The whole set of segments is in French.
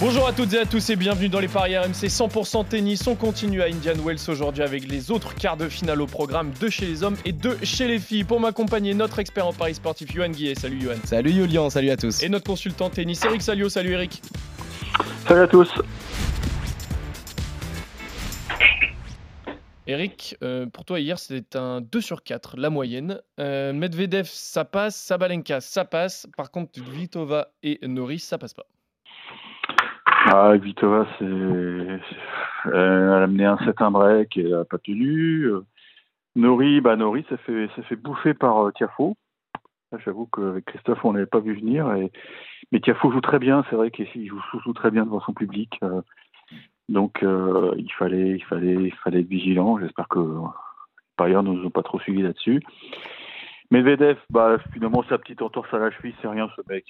Bonjour à toutes et à tous et bienvenue dans les paris RMC 100% tennis. On continue à Indian Wells aujourd'hui avec les autres quarts de finale au programme de chez les hommes et de chez les filles. Pour m'accompagner, notre expert en paris sportif, Yohan Guillet. Salut Yohan. Salut Julian, salut à tous. Et notre consultant tennis, Eric Salio. Salut Eric. Salut à tous. Eric, euh, pour toi hier c'était un 2 sur 4, la moyenne. Euh, Medvedev ça passe, Sabalenka ça passe. Par contre Vitova et Norris ça passe pas. Ah, Vitova, c'est. Elle a amené un 7 un break et elle n'a pas tenu. Nori, bah Nori, ça fait, ça fait bouffer par euh, Tiafo. J'avoue qu'avec Christophe, on n'avait pas vu venir. Et... Mais Tiafo joue très bien, c'est vrai qu'il joue, joue, très bien devant son public. Euh. Donc euh, il, fallait, il, fallait, il fallait être vigilant. J'espère que les parieurs ne nous ont pas trop suivis là-dessus. Medvedev, bah, finalement, sa petite entorse à la cheville, c'est rien ce mec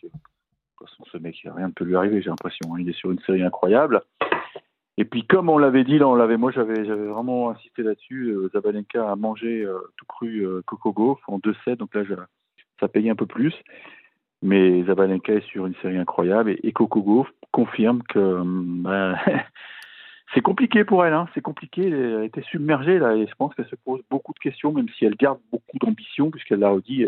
ce mec, rien ne peut lui arriver, j'ai l'impression. Hein. Il est sur une série incroyable. Et puis, comme on l'avait dit, moi, j'avais, vraiment insisté là-dessus. Euh, Zabalenka a mangé euh, tout cru euh, Coco en 2-7, donc là, ça payait un peu plus. Mais Zabalenka est sur une série incroyable et, Coco Gauff confirme que bah, c'est compliqué pour elle. Hein. C'est compliqué. Elle a été submergée là et je pense qu'elle se pose beaucoup de questions, même si elle garde beaucoup d'ambition, puisqu'elle l'a dit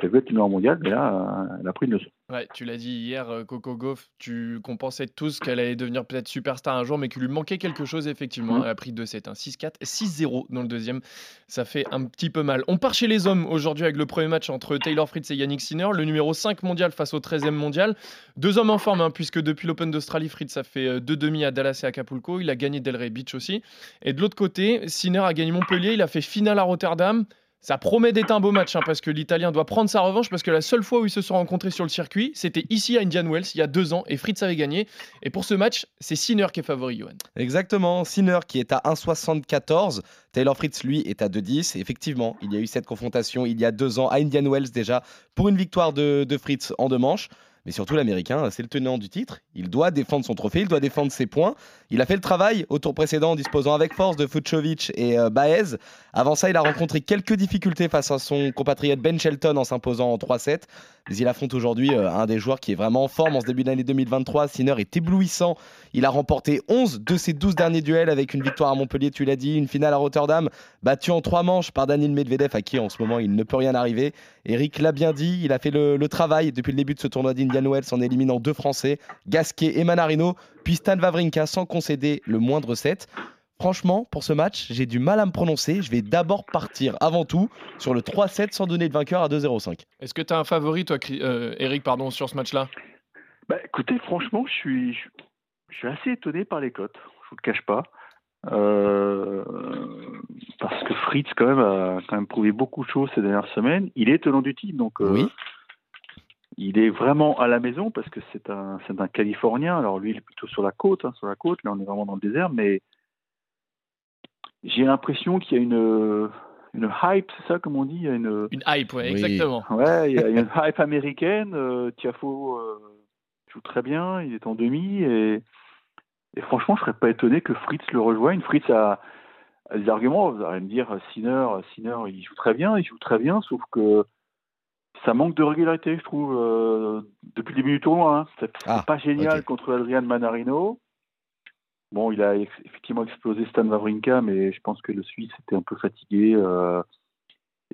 elle veut être numéro mondial, mais là, elle a pris une leçon. Ouais, tu l'as dit hier, euh, Coco Gauff, tu, qu'on pensait tous qu'elle allait devenir peut-être superstar un jour, mais qu'il lui manquait quelque chose, effectivement. Mmh. Elle a pris 2-7, 6-4, 6-0 dans le deuxième. Ça fait un petit peu mal. On part chez les hommes aujourd'hui avec le premier match entre Taylor Fritz et Yannick Sinner, le numéro 5 mondial face au 13e mondial. Deux hommes en forme, hein, puisque depuis l'Open d'Australie, Fritz a fait euh, deux demi à Dallas et Acapulco. Il a gagné Delray Beach aussi. Et de l'autre côté, Sinner a gagné Montpellier, il a fait finale à Rotterdam. Ça promet d'être un beau match hein, parce que l'Italien doit prendre sa revanche parce que la seule fois où ils se sont rencontrés sur le circuit, c'était ici à Indian Wells il y a deux ans et Fritz avait gagné. Et pour ce match, c'est Sinner qui est favori, Johan. Exactement, Sinner qui est à 1,74. Taylor Fritz, lui, est à 2,10. Effectivement, il y a eu cette confrontation il y a deux ans à Indian Wells déjà pour une victoire de, de Fritz en deux manches. Mais surtout, l'Américain, c'est le tenant du titre. Il doit défendre son trophée, il doit défendre ses points. Il a fait le travail au tour précédent en disposant avec force de Fucovic et euh, Baez. Avant ça, il a rencontré quelques difficultés face à son compatriote Ben Shelton en s'imposant en 3-7. Mais il affronte aujourd'hui euh, un des joueurs qui est vraiment en forme en ce début d'année 2023. Sinner est éblouissant. Il a remporté 11 de ses 12 derniers duels avec une victoire à Montpellier, tu l'as dit, une finale à Rotterdam, battu en trois manches par Daniel Medvedev, à qui en ce moment il ne peut rien arriver. Eric l'a bien dit, il a fait le, travail depuis le début de ce tournoi d'Indian Wells en éliminant deux Français, Gasquet et Manarino, puis Stan Wawrinka sans concéder le moindre set. Franchement, pour ce match, j'ai du mal à me prononcer. Je vais d'abord partir avant tout sur le 3-7 sans donner de vainqueur à 2-0-5. Est-ce que tu as un favori, toi, euh, Eric, pardon, sur ce match-là? Bah, Écoutez, franchement, je suis, je suis assez étonné par les cotes. Je vous le cache pas. Euh, parce que Fritz quand même a quand même prouvé beaucoup de choses ces dernières semaines. Il est tenant du titre, donc euh, oui. il est vraiment à la maison parce que c'est un c'est un Californien. Alors lui, il est plutôt sur la côte, hein, sur la côte. Là, on est vraiment dans le désert, mais j'ai l'impression qu'il y a une une hype, c'est ça comme on dit? Il y a une... une hype, ouais, exactement. Ouais, il y, a, une hype américaine. Euh, Tiafo euh, joue très bien, il est en demi et, et franchement, je serais pas étonné que Fritz le rejoigne. Fritz a, des arguments. Vous allez me dire, Sinner, Sinner, il joue très bien, il joue très bien, sauf que ça manque de régularité, je trouve, euh, depuis le début du tournoi. Hein. C'est ah, pas génial contre Adrian Manarino. Bon, il a effectivement explosé Stan Wawrinka, mais je pense que le Suisse était un peu fatigué. Euh,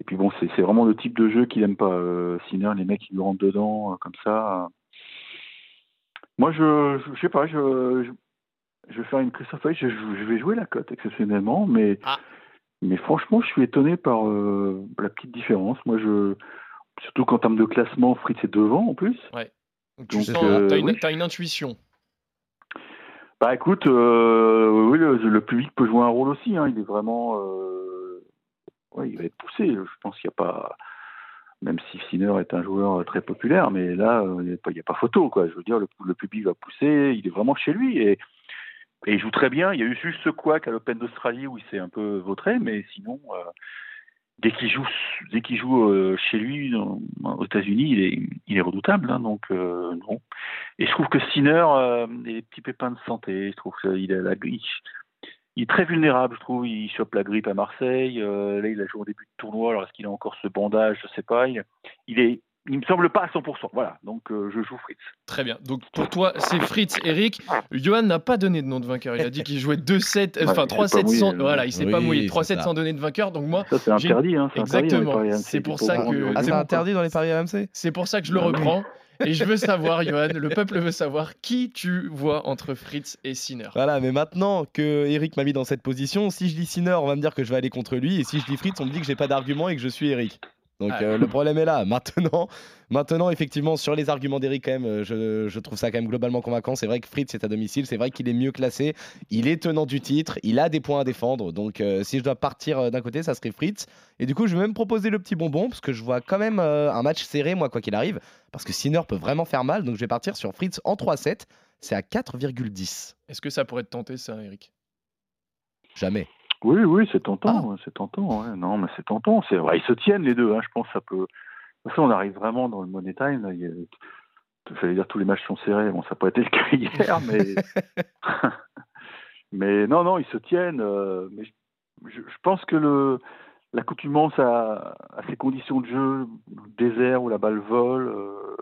et puis bon, c'est vraiment le type de jeu qu'il aime pas. Euh, Sinner, les mecs qui lui rentrent dedans euh, comme ça. Moi, je, je, sais pas, je, je, vais faire une Christophe je, je vais jouer la cote exceptionnellement, mais, ah. mais franchement, je suis étonné par la petite différence. Moi, je, surtout qu'en termes de classement, Fritz est devant en plus. Ouais. Donc, tu as, une, as une intuition. Bah écoute, euh, oui, le, public peut jouer un rôle aussi. Hein. Il est vraiment, euh, ouais, il va être poussé. Je pense qu'il n'y a pas, même si Sinner est un joueur très populaire, mais là, euh, il n'y a, pas photo, quoi. Je veux dire, le, public va pousser. Il est vraiment chez lui et, il joue très bien. Il y a eu juste ce couac à l'Open d'Australie où il s'est un peu vautré, mais sinon, dès qu'il joue, dès qu'il joue euh, chez lui aux États-Unis, il est, est redoutable. Hein, donc euh, non. Et je trouve que Sinner, euh, a des petits pépins de santé. Je trouve qu'il a la il, est très vulnérable. Je trouve, il chope la grippe à Marseille. là, il a joué au début de tournoi. Alors est-ce qu'il a encore ce bandage? Je sais pas. Il est il me semble pas à 100%. Voilà, donc euh, je joue Fritz. Très bien. Donc pour toi, c'est Fritz, Eric. Johan n'a pas donné de nom de vainqueur. Il a dit qu'il jouait 2-7, enfin 3-7 sans. Voilà, il s'est pas mouillé. 3-7 sans donner de vainqueur. Donc moi. Ça, c'est interdit. Hein, Exactement. C'est pour ça que. Ah, c'est interdit dans les paris RMC C'est pour ça que je le reprends. Et je veux savoir, Johan, le peuple veut savoir qui tu vois entre Fritz et Sinner. Voilà, mais maintenant que Eric m'a mis dans cette position, si je dis Sinner, on va me dire que je vais aller contre lui. Et si je dis Fritz, on me dit que j'ai pas d'argument et que je suis Eric. Donc ah. euh, le problème est là. Maintenant, maintenant effectivement, sur les arguments d'Eric, quand même, euh, je, trouve ça quand même globalement convaincant. C'est vrai que Fritz est à domicile, c'est vrai qu'il est mieux classé, il est tenant du titre, il a des points à défendre. Donc euh, si je dois partir d'un côté, ça serait Fritz. Et du coup, je vais même proposer le petit bonbon, parce que je vois quand même un match serré, moi, quoi qu'il arrive, parce que Sinner peut vraiment faire mal. Donc je vais partir sur Fritz en 3-7. C'est à 4,10. Est-ce que ça pourrait te tenter, ça, Eric? Jamais. Oui, oui, c'est tentant, ah. c'est tentant. Ouais. Non, mais c'est tentant. C'est vrai, ils se tiennent les deux. Hein. Je pense que ça peut. On arrive vraiment dans le money time. Là. Il J'allais dire tous les matchs sont serrés. Bon, ça n'a pas été le cas hier, mais. mais non, non, ils se tiennent. Euh, mais je, pense que le l'accoutumance à, à ces conditions de jeu, désert où la balle vole, euh,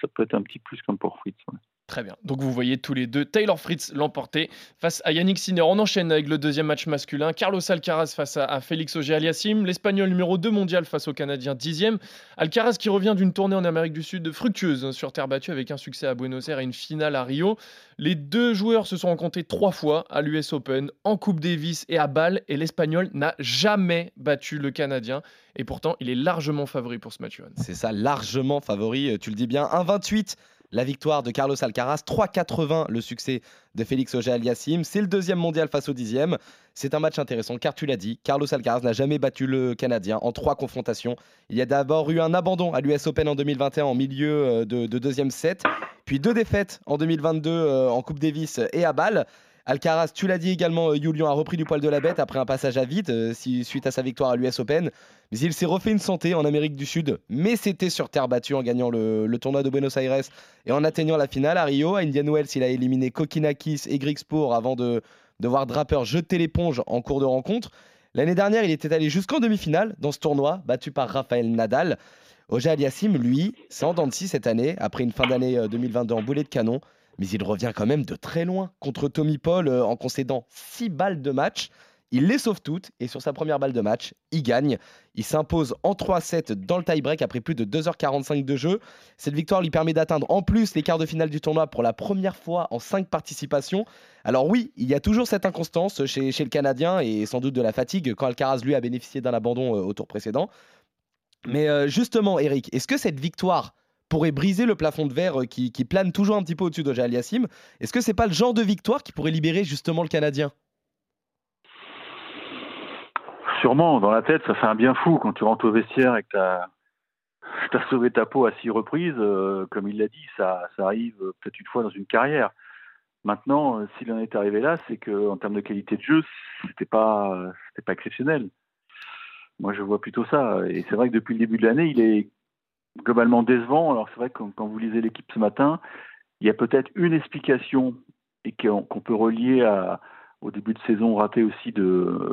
ça peut être un petit plus comme pour Fritz. Très bien. Donc vous voyez tous les deux Taylor Fritz l'emporter face à Yannick Sinner. On enchaîne avec le deuxième match masculin. Carlos Alcaraz face à, Félix Auger-Aliassime. L'Espagnol numéro 2 mondial face au Canadien 10e. Alcaraz qui revient d'une tournée en Amérique du Sud fructueuse hein, sur terre battue avec un succès à Buenos Aires et une finale à Rio. Les deux joueurs se sont rencontrés trois fois à l'US Open, en Coupe Davis et à Bâle. Et l'Espagnol n'a jamais battu le Canadien. Et pourtant, il est largement favori pour ce match. C'est ça, largement favori. Euh, tu le dis bien. 1-28 la victoire de Carlos Alcaraz, 3-80 le succès de Félix Auger-Aliassime. C'est le deuxième mondial face au dixième. C'est un match intéressant car tu l'as dit, Carlos Alcaraz n'a jamais battu le Canadien en trois confrontations. Il y a d'abord eu un abandon à l'US Open en 2021 en milieu euh, de, deuxième set, puis deux défaites en 2022 euh, en Coupe Davis et à Bâle. Alcaraz, tu l'as dit également, Julian euh, a repris du poil de la bête après un passage à vide euh, suite à sa victoire à l'US Open. Mais il s'est refait une santé en Amérique du Sud, mais c'était sur terre battue en gagnant le, tournoi de Buenos Aires et en atteignant la finale à Rio. À Indian Wells, il a éliminé Kokinakis et Grigspor avant de, voir Draper jeter l'éponge en cours de rencontre. L'année dernière, il était allé jusqu'en demi-finale dans ce tournoi, battu par Rafael Nadal. Oja Aliassim, lui, c'est en cette année, après une fin d'année 2022 euh, en boulet de canon mais il revient quand même de très loin contre Tommy Paul euh, en concédant 6 balles de match. Il les sauve toutes et sur sa première balle de match, il gagne. Il s'impose en 3-7 dans le tie-break après plus de 2h45 de jeu. Cette victoire lui permet d'atteindre en plus les quarts de finale du tournoi pour la première fois en 5 participations. Alors oui, il y a toujours cette inconstance chez, le Canadien et sans doute de la fatigue quand Alcaraz lui a bénéficié d'un abandon euh, au tour précédent. Mais euh, justement, Eric, est-ce que cette victoire pourrait briser le plafond de verre euh, qui, plane toujours un petit peu au-dessus d'Oja Aliassim. Est-ce que c'est pas le genre de victoire qui pourrait libérer justement le Canadien? Sûrement, dans la tête, ça fait un bien fou quand tu rentres au vestiaire et que tu as, sauvé ta peau à six reprises. Euh, comme il l'a dit, ça, arrive peut-être une fois dans une carrière. Maintenant, euh, s'il en est arrivé là, c'est qu'en termes de qualité de jeu, c'était pas, pas exceptionnel. Moi, je vois plutôt ça. Et c'est vrai que depuis le début de l'année, il est globalement décevant. Alors c'est vrai que quand, vous lisez l'équipe ce matin, il y a peut-être une explication et qu'on peut relier au début de saison raté aussi de,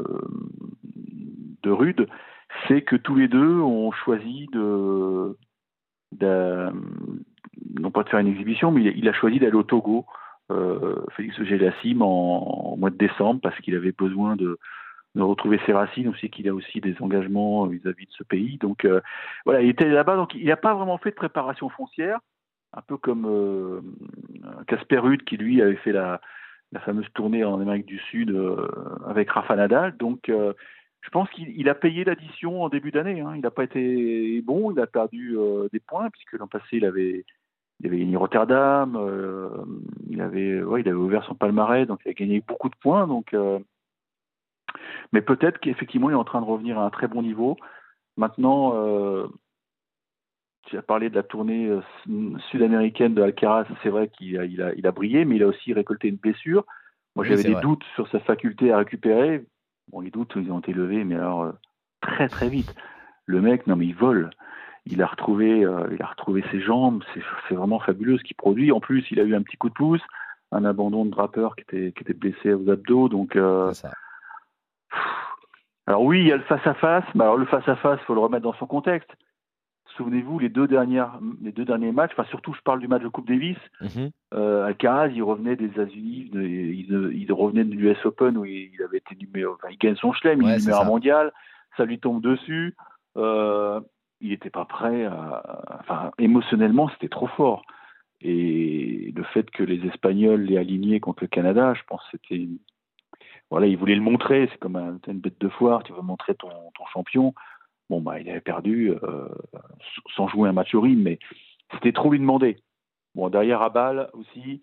de Rude, c'est que tous les deux ont choisi de, non pas de faire une exhibition, mais il a choisi d'aller au Togo, euh, Félix Gélassim, en, mois de décembre, parce qu'il avait besoin de, de retrouver ses racines, aussi qu'il a aussi des engagements vis-à-vis de ce pays. Donc euh, voilà, il était là-bas, donc il n'a pas vraiment fait de préparation foncière, un peu comme euh, Casper Ruud qui lui avait fait la, la, fameuse tournée en Amérique du Sud euh, avec Rafa Nadal. Donc je pense qu'il a payé l'addition en début d'année. Hein. Il n'a pas été bon, il a perdu des points puisque l'an passé il avait il avait gagné Rotterdam, il avait ouais, il avait ouvert son palmarès, donc il a gagné beaucoup de points. Donc mais peut-être qu'effectivement, il est en train de revenir à un très bon niveau. Maintenant, euh, tu as parlé de la tournée euh, sud-américaine de Alcaraz. C'est vrai qu'il a, il a, il a brillé, mais il a aussi récolté une blessure. Moi, j'avais des doutes sur sa faculté à récupérer. Bon, les doutes, ils ont été levés, mais alors euh, très très vite. Le mec, non mais il vole. Il a retrouvé, euh, il a retrouvé ses jambes. C'est vraiment fabuleux ce qu'il produit. En plus, il a eu un petit coup de pouce, un abandon de drappeur qui était, qui était blessé aux abdos. Donc, euh, ça. Alors oui, il y a le face à face. Mais alors le face à face, faut le remettre dans son contexte. Souvenez-vous les deux dernières, les deux derniers matchs. Enfin surtout, je parle du match de Coupe Davis. Mhm. Euh, Alcaraz, il revenait des États-Unis, de- il, il revenait de l'US Open où il, avait été numéro, enfin, il gagne son chelem, il est numéro ça. mondial, ça lui tombe dessus. Euh, il n'était pas prêt. À, enfin, émotionnellement, c'était trop fort. Et le fait que les Espagnols l'aient aligné contre le Canada, je pense que c'était. Voilà, il voulait le montrer. C'est comme un, une bête de foire, tu veux montrer ton, ton champion. Bon, bah, il avait perdu euh, sans jouer un match horrible, mais c'était trop lui demander. Bon, derrière Abal aussi,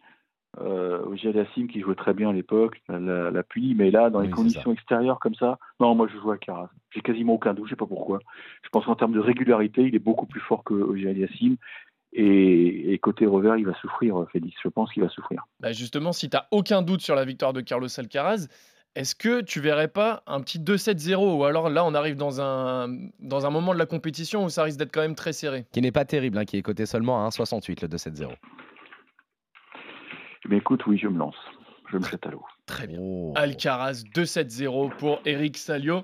euh, Dassim qui jouait très bien à l'époque, la, la puni, mais là, dans les Oui, conditions extérieures comme ça, non, moi je joue à Caras. J'ai quasiment aucun doute, je sais pas pourquoi. Je pense qu'en termes de régularité, il est beaucoup plus fort que Ogier Dassim. Et, et côté revers, il va souffrir, Félix. Je pense qu'il va souffrir. Bah justement, si tu n'as aucun doute sur la victoire de Carlos Alcaraz, est-ce que tu verrais pas un petit 2-7-0 Ou alors là, on arrive dans un, dans un moment de la compétition où ça risque d'être quand même très serré Qui n'est pas terrible, hein, qui est coté seulement à 1,68 le 2-7-0. Mais écoute, oui, je me lance. Je me jette à l'eau. Très bien. Oh. Alcaraz 2-7-0 pour Eric Salio.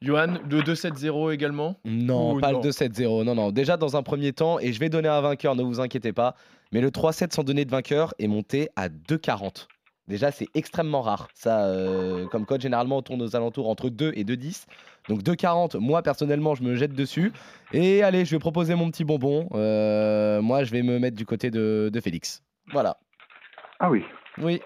Johan, le 2-7-0 également? Non, Ou pas non? le 2-7-0. Non, non. Déjà dans un premier temps, et je vais donner un vainqueur, ne vous inquiétez pas. Mais le 3-7 sans donner de vainqueur est monté à 2,40. Déjà, c'est extrêmement rare. Ça, euh, comme code, généralement, on tourne aux alentours entre 2 et 2,10. Donc 2,40, moi, personnellement, je me jette dessus. Et allez, je vais proposer mon petit bonbon. Euh, moi, je vais me mettre du côté de, de Félix. Voilà. Ah oui. Oui,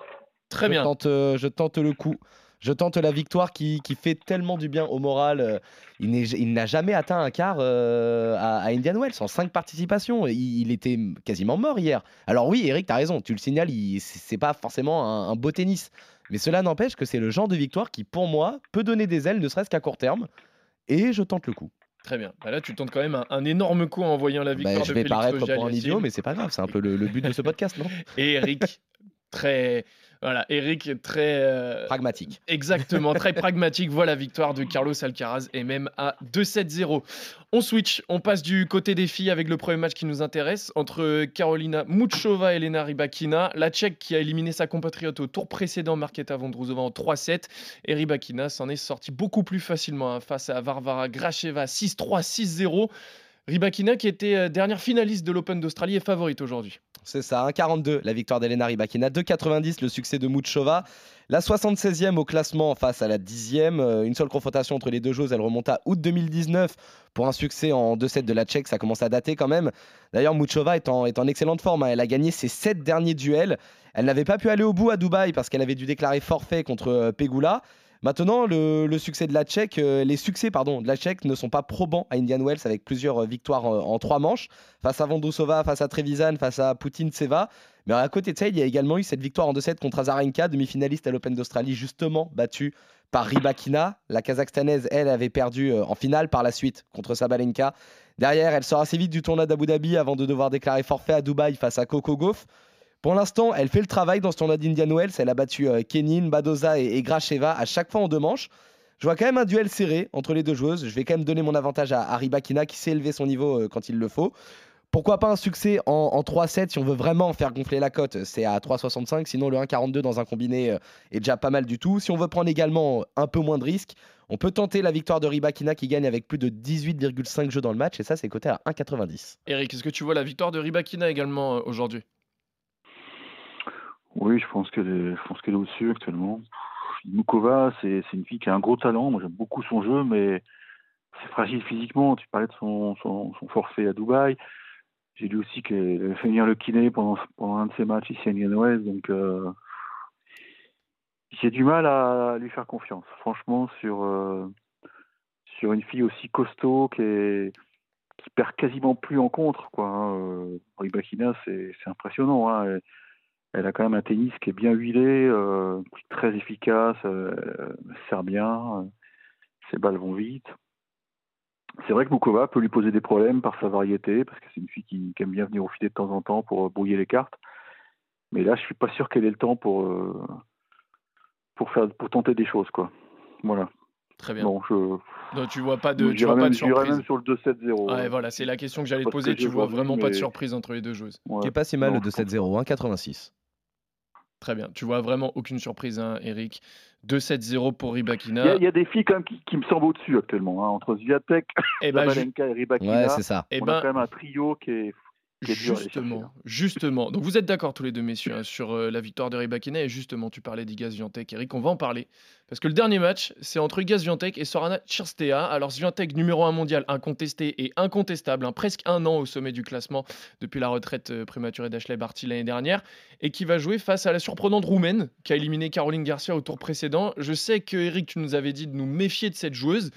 Très je bien. Tente, euh, je tente le coup. Je tente la victoire qui, qui fait tellement du bien au moral. Euh, Il n'a jamais atteint un quart euh, à, à Indian Wells en cinq participations. Il, il était quasiment mort hier. Alors oui, Eric, tu as raison. Tu le signales, c'est pas forcément un, un beau tennis. Mais cela n'empêche que c'est le genre de victoire qui, pour moi, peut donner des ailes, ne serait-ce qu'à court terme. Et je tente le coup. Très bien. Bah là, tu tentes quand même un, un énorme coup en voyant la Bah, victoire je de vais Félix paraître pour un idiot, mais c'est pas grave. C'est un peu le, le but de ce podcast, non? Et Eric, très... Voilà, Eric, très... euh, Pragmatique. Exactement, très pragmatique. Voilà, victoire de Carlos Alcaraz et même à 2-7-0. On switch, on passe du côté des filles avec le premier match qui nous intéresse entre Carolina Muchova et Elena Rybakina. La Tchèque qui a éliminé sa compatriote au tour précédent, Marketa Vondrousova en 3-7. Et Rybakina s'en est sorti beaucoup plus facilement hein, face à Varvara Gracheva 6-3, 6-0. Rybakina qui était euh, dernière finaliste de l'Open d'Australie et favorite aujourd'hui. C'est ça, 1,42 la victoire d'Elena Rybakina, 2,90 le succès de Muchova. La 76e au classement face à la 10e. Euh, Une seule confrontation entre les deux joueuses, elle remonte à août 2019 pour un succès en 2-7 de la Tchèque. Ça commence à dater quand même. D'ailleurs, Muchova est en, est en excellente forme. hein. Elle a gagné ses 7 derniers duels. Elle n'avait pas pu aller au bout à Dubaï parce qu'elle avait dû déclarer forfait contre euh, Pegula. Maintenant, le, succès de la Tchèque, euh, les succès pardon, de la Tchèque ne sont pas probants à Indian Wells avec plusieurs euh, victoires euh, en trois manches face à Vondrousova, face à Trevisan, face à Poutine Seva. Mais à côté de ça, il y a également eu cette victoire en 2-7 contre Azarenka, demi-finaliste à l'Open d'Australie, justement battue par Rybakina. La Kazakhstanaise, elle, avait perdu en finale par la suite contre Sabalenka. Derrière, elle sort assez vite du tournoi d'Abu Dhabi avant de devoir déclarer forfait à Dubaï face à Coco Gauff. Pour l'instant, elle fait le travail dans ce tournoi d'Indian Wells. Elle a battu euh, Kenin, Badoza et, Gracheva à chaque fois en deux manches. Je vois quand même un duel serré entre les deux joueuses. Je vais quand même donner mon avantage à, à Rybakina qui sait élever son niveau euh, quand il le faut. Pourquoi pas un succès en, en 3-7 si on veut vraiment faire gonfler la cote? C'est à 3,65. Sinon, le 1,42 dans un combiné euh, est déjà pas mal du tout. Si on veut prendre également un peu moins de risques, on peut tenter la victoire de Rybakina qui gagne avec plus de 18,5 jeux dans le match. Et ça, c'est coté à 1,90. Eric, est-ce que tu vois la victoire de Rybakina également aujourd'hui? Oui, je pense qu'elle est, je pense est au-dessus actuellement. Mukova, c'est une fille qui a un gros talent. Moi, j'aime beaucoup son jeu, mais c'est fragile physiquement. Tu parlais de son, son, son forfait à Dubaï. J'ai lu aussi qu'elle avait fait venir le kiné pendant, pendant un de ses matchs ici à Wells. Donc, euh, j'ai du mal à lui faire confiance, franchement, sur, euh, sur une fille aussi costaud qui, perd quasiment plus en contre. Quoi, hein. Euh, c'est c'est impressionnant. Hein. Elle a quand même un tennis qui est bien huilé, euh, très efficace, euh, elle sert bien, euh, ses balles vont vite. C'est vrai que Mukova peut lui poser des problèmes par sa variété, parce que c'est une fille qui, qui aime bien venir au filet de temps en temps pour euh, brouiller les cartes. Mais là, je suis pas sûr qu'elle ait le temps pour, euh, pour, faire, pour tenter des choses. quoi. Voilà. Très bien. Non, je. Non, tu vois pas de, tu vois pas de surprise. même sur le 2-7-0. Ouais, ouais. voilà, c'est la question que j'allais te Parce que poser. Tu vois vraiment pas de surprise entre les deux joueuses. Ouais. Qui est pas si mal Non, le je pense 2-7-0, 1,86. Très bien. Tu vois vraiment aucune surprise, hein, Eric. 2-7-0 pour Il y, Ribakina. a, il y a des filles quand même qui, qui me semblent au-dessus actuellement. hein, entre Zviatek, Et bah, ju- Zabalenka et Rybakina. Ouais, c'est ça. eh on ben, a quand même un trio qui est, qui est dur à aller chercher, Justement, là. justement. Donc vous êtes d'accord tous les deux, messieurs, hein, sur euh, la victoire de Rybakina. Et justement, tu parlais d'Iga Swiatek, Eric, on va en parler. Parce que le dernier match, c'est entre Iga Swiatek et Sorana Cirstea. Alors Swiatek, numéro 1 mondial, incontesté et incontestable, hein, presque un an au sommet du classement depuis la retraite euh, prématurée d'Ashley Barty l'année dernière, et qui va jouer face à la surprenante Roumaine, qui a éliminé Caroline Garcia au tour précédent. Je sais que Eric, tu nous avais dit de nous méfier de cette joueuse.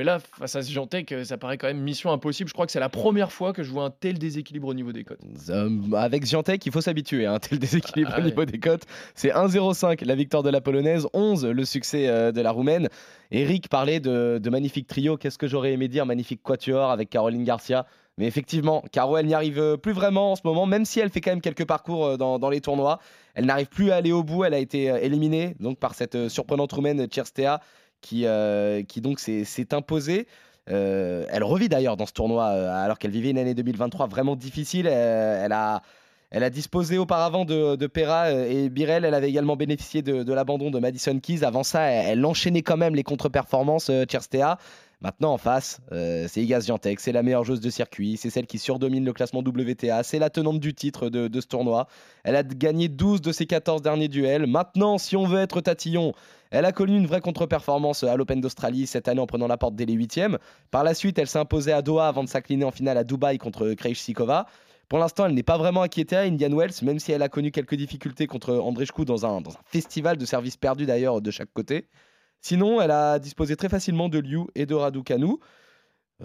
Mais là, face à Swiatek, euh, ça paraît quand même mission impossible. Je crois que c'est la première fois que je vois un tel déséquilibre au niveau des cotes. Euh, avec Giantec, il faut s'habituer à un tel déséquilibre Ah au niveau des cotes. C'est 1-0-5 la victoire de la polonaise, 11 le succès euh, de la roumaine. Eric parlait de, de magnifique trio. Qu'est-ce que j'aurais aimé dire? Magnifique quatuor avec Caroline Garcia. Mais effectivement, Caro, elle n'y arrive euh, plus vraiment en ce moment, même si elle fait quand même quelques parcours dans, dans les tournois. Elle n'arrive plus à aller au bout. Elle a été éliminée donc par cette surprenante roumaine Cherstea qui, euh, qui donc s'est imposée. Euh, elle revit d'ailleurs dans ce tournoi euh, alors qu'elle vivait une année 2023 vraiment difficile. Elle, a, disposé auparavant de, de Pera et Birel. Elle avait également bénéficié de, de l'abandon de Madison Keys. Avant ça, elle, elle enchaînait quand même les contre-performances, euh, Cherstea. Maintenant, en face, euh, c'est Iga Swiatek, c'est la meilleure joueuse de circuit, c'est celle qui surdomine le classement WTA, c'est la tenante du titre de, ce tournoi. Elle a gagné 12 de ses 14 derniers duels. Maintenant, si on veut être tatillon, elle a connu une vraie contre-performance à l'Open d'Australie cette année en prenant la porte dès les huitièmes. Par la suite, elle s'est imposée à Doha avant de s'incliner en finale à Dubaï contre Krejcikova. Pour l'instant, elle n'est pas vraiment inquiétée à Indian Wells, même si elle a connu quelques difficultés contre un, dans un festival de services perdus d'ailleurs de chaque côté. Sinon, elle a disposé très facilement de Liu et de Raducanu.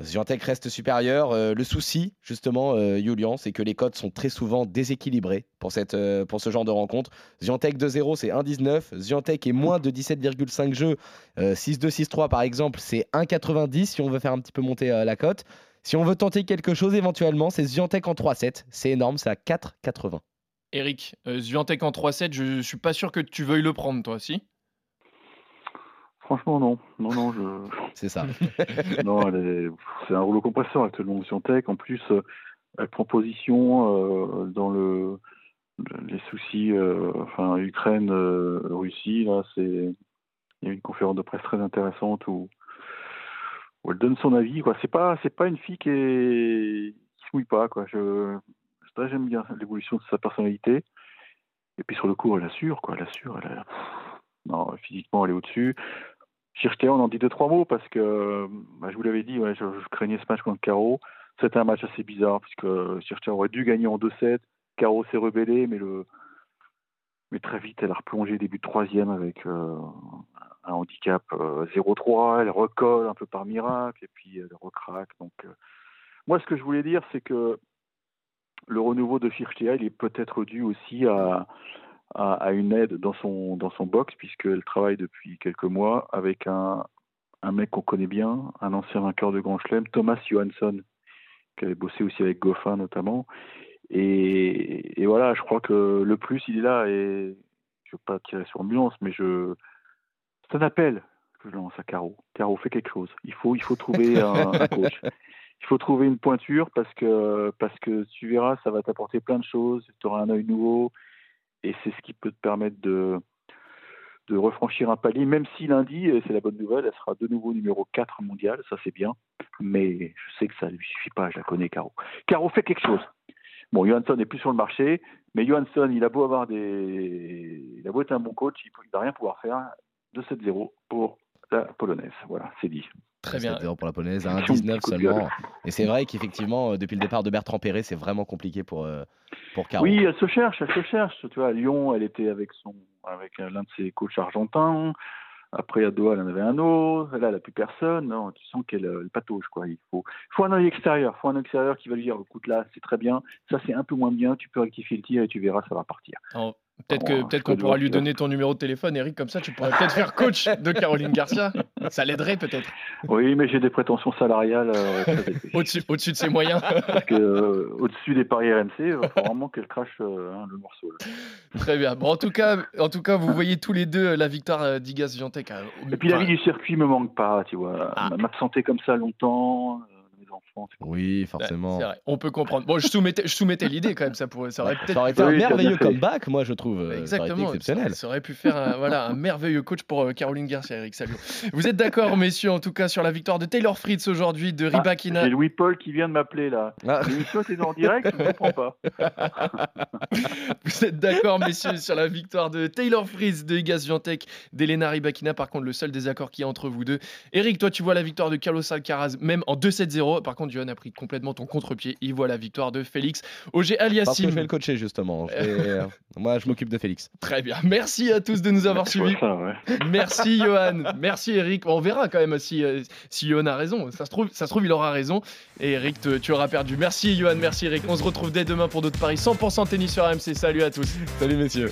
Ziantec reste supérieur. Euh, le souci, justement, euh, Julian, c'est que les cotes sont très souvent déséquilibrées pour, cette, euh, pour ce genre de rencontre. Ziantec 2-0, c'est 1,19. Ziantec est moins de 17,5 jeux. Euh, 6-2, 6-3, par exemple, c'est 1,90 si on veut faire un petit peu monter euh, la cote. Si on veut tenter quelque chose, éventuellement, c'est Ziantec en 3-7. C'est énorme, c'est à 4,80. Eric, euh, Swiatek en 3-7, je suis pas sûr que tu veuilles le prendre, toi, si? Franchement, non. Non, non, je. C'est ça. non, est- c'est un rouleau compresseur actuellement sur Tech. En plus, euh, elle prend position euh, dans le le- les soucis, euh, enfin Ukraine, euh, Russie. Là, c'est il y a une conférence de presse très intéressante où, où elle donne son avis. Quoi, c'est pas c'est pas une fille qui est qui se mouille pas. Quoi, je ça, j'aime bien l'évolution de sa personnalité. Et puis sur le coup, elle assure. Quoi, elle assure. Elle a- non, physiquement, elle est au-dessus. Chirchtea, on en dit deux, trois mots parce que, bah, je vous l'avais dit, je, craignais ce match contre Caro. C'était un match assez bizarre puisque Chirchtea aurait dû gagner en 2-7. Caro s'est rebellé, mais, le, mais très vite, elle a replongé début de troisième avec euh, un handicap euh, 0-3. Elle recolle un peu par miracle et puis elle recraque. Donc, euh, moi, ce que je voulais dire, c'est que le renouveau de Chirchtea, il est peut-être dû aussi à, à, à une aide dans son, dans son box, puisqu'elle travaille depuis quelques mois avec un, un mec qu'on connaît bien, un ancien vainqueur de Grand Chelem, Thomas Johansson, qui avait bossé aussi avec Goffin notamment. Et, et voilà, je crois que le plus, il est là, et je ne veux pas tirer sur l'ambulance, mais je c'est un appel que je lance à Caro. Caro, fais quelque chose. Il faut, il faut trouver un, un coach. Il faut trouver une pointure parce que, parce que tu verras, ça va t'apporter plein de choses. Tu auras un œil nouveau et c'est ce qui peut te permettre de, de refranchir un palier, même si lundi, et c'est la bonne nouvelle, elle sera de nouveau numéro 4 mondial, ça c'est bien, mais je sais que ça ne lui suffit pas, je la connais, Caro. Caro fait quelque chose. Bon, Johansson n'est plus sur le marché, mais Johansson, il a beau avoir des. Il a beau être un bon coach, il ne va rien pouvoir faire. 2-7-0 pour la polonaise. Voilà, c'est dit. Très bien. 7-0 pour la polonaise, à Petit 1,19 coup de gueule. seulement. Et c'est vrai qu'effectivement, euh, depuis le départ de Bertrand Perret, c'est vraiment compliqué pour, euh, pour Caro. Oui, elle se cherche, elle se cherche. Tu vois, à Lyon, elle était avec son, avec l'un de ses coachs argentins. Après, à Doha, elle en avait un autre. Là, elle n'a plus personne. Non, tu sens qu'elle euh, elle patauge, quoi. Il faut, faut un œil extérieur. Il faut un extérieur qui va lui dire, écoute, là, c'est très bien. Ça, c'est un peu moins bien. Tu peux rectifier le tir et tu verras, ça va partir. Peut-être Oh, qu'on peux pourra le lui donner ton numéro de téléphone, Eric, comme ça tu pourrais peut-être faire coach de Caroline Garcia. Ça l'aiderait peut-être. Oui, mais j'ai des prétentions salariales euh. Au-dessus au-dessus de ses moyens. Parce que euh, au-dessus des paris RMC, il falloir vraiment qu'elle crache euh, hein, le morceau. là. Très bien. Bon, en tout cas, en tout cas, vous voyez tous les deux la victoire d'Igas Viantec. au- Et puis la vie du circuit me manque pas, tu vois. Ah. M'absenter comme ça longtemps, enfants. c'est- Oui, forcément. c'est vrai. On peut comprendre. Bon, je soumettais, je soumettais l'idée quand même. Ça pourrait, ça aurait Ça peut-être. aurait été un Oui, merveilleux comeback, moi je trouve. euh, Ça aurait Exactement, ça, ça aurait pu faire un, voilà, un merveilleux coach pour euh, Caroline Garcia, Eric Salio. Vous êtes d'accord, messieurs, en tout cas, sur la victoire de Taylor Fritz aujourd'hui, de Ah, Ribakina. J'ai Louis-Paul qui vient de m'appeler là. Ah. L'émission était en direct, je ne comprends pas. Vous êtes d'accord, messieurs, sur la victoire de Taylor Fritz, de Igas Viantec, d'Elena Ribakina? Par contre, le seul désaccord qu'il y a entre vous deux. Eric, toi, tu vois la victoire de Carlos Alcaraz, même en 2-7-0. Par contre, Johan a pris complètement ton contre-pied. Il voit la victoire de Félix Auger Parce que je vais Aliassim. le coacher justement. Je vais- euh, Moi je m'occupe de Félix. Très bien. Merci à tous de nous avoir suivis. ça, ouais. Merci Johan, merci Eric. On verra quand même si, euh, si Johan a raison. Ça se, trouve, ça se trouve, il aura raison. Et Eric, te- tu auras perdu. Merci Johan, merci Eric. On se retrouve dès demain pour d'autres paris 100% tennis sur AMC. Salut à tous. Salut messieurs.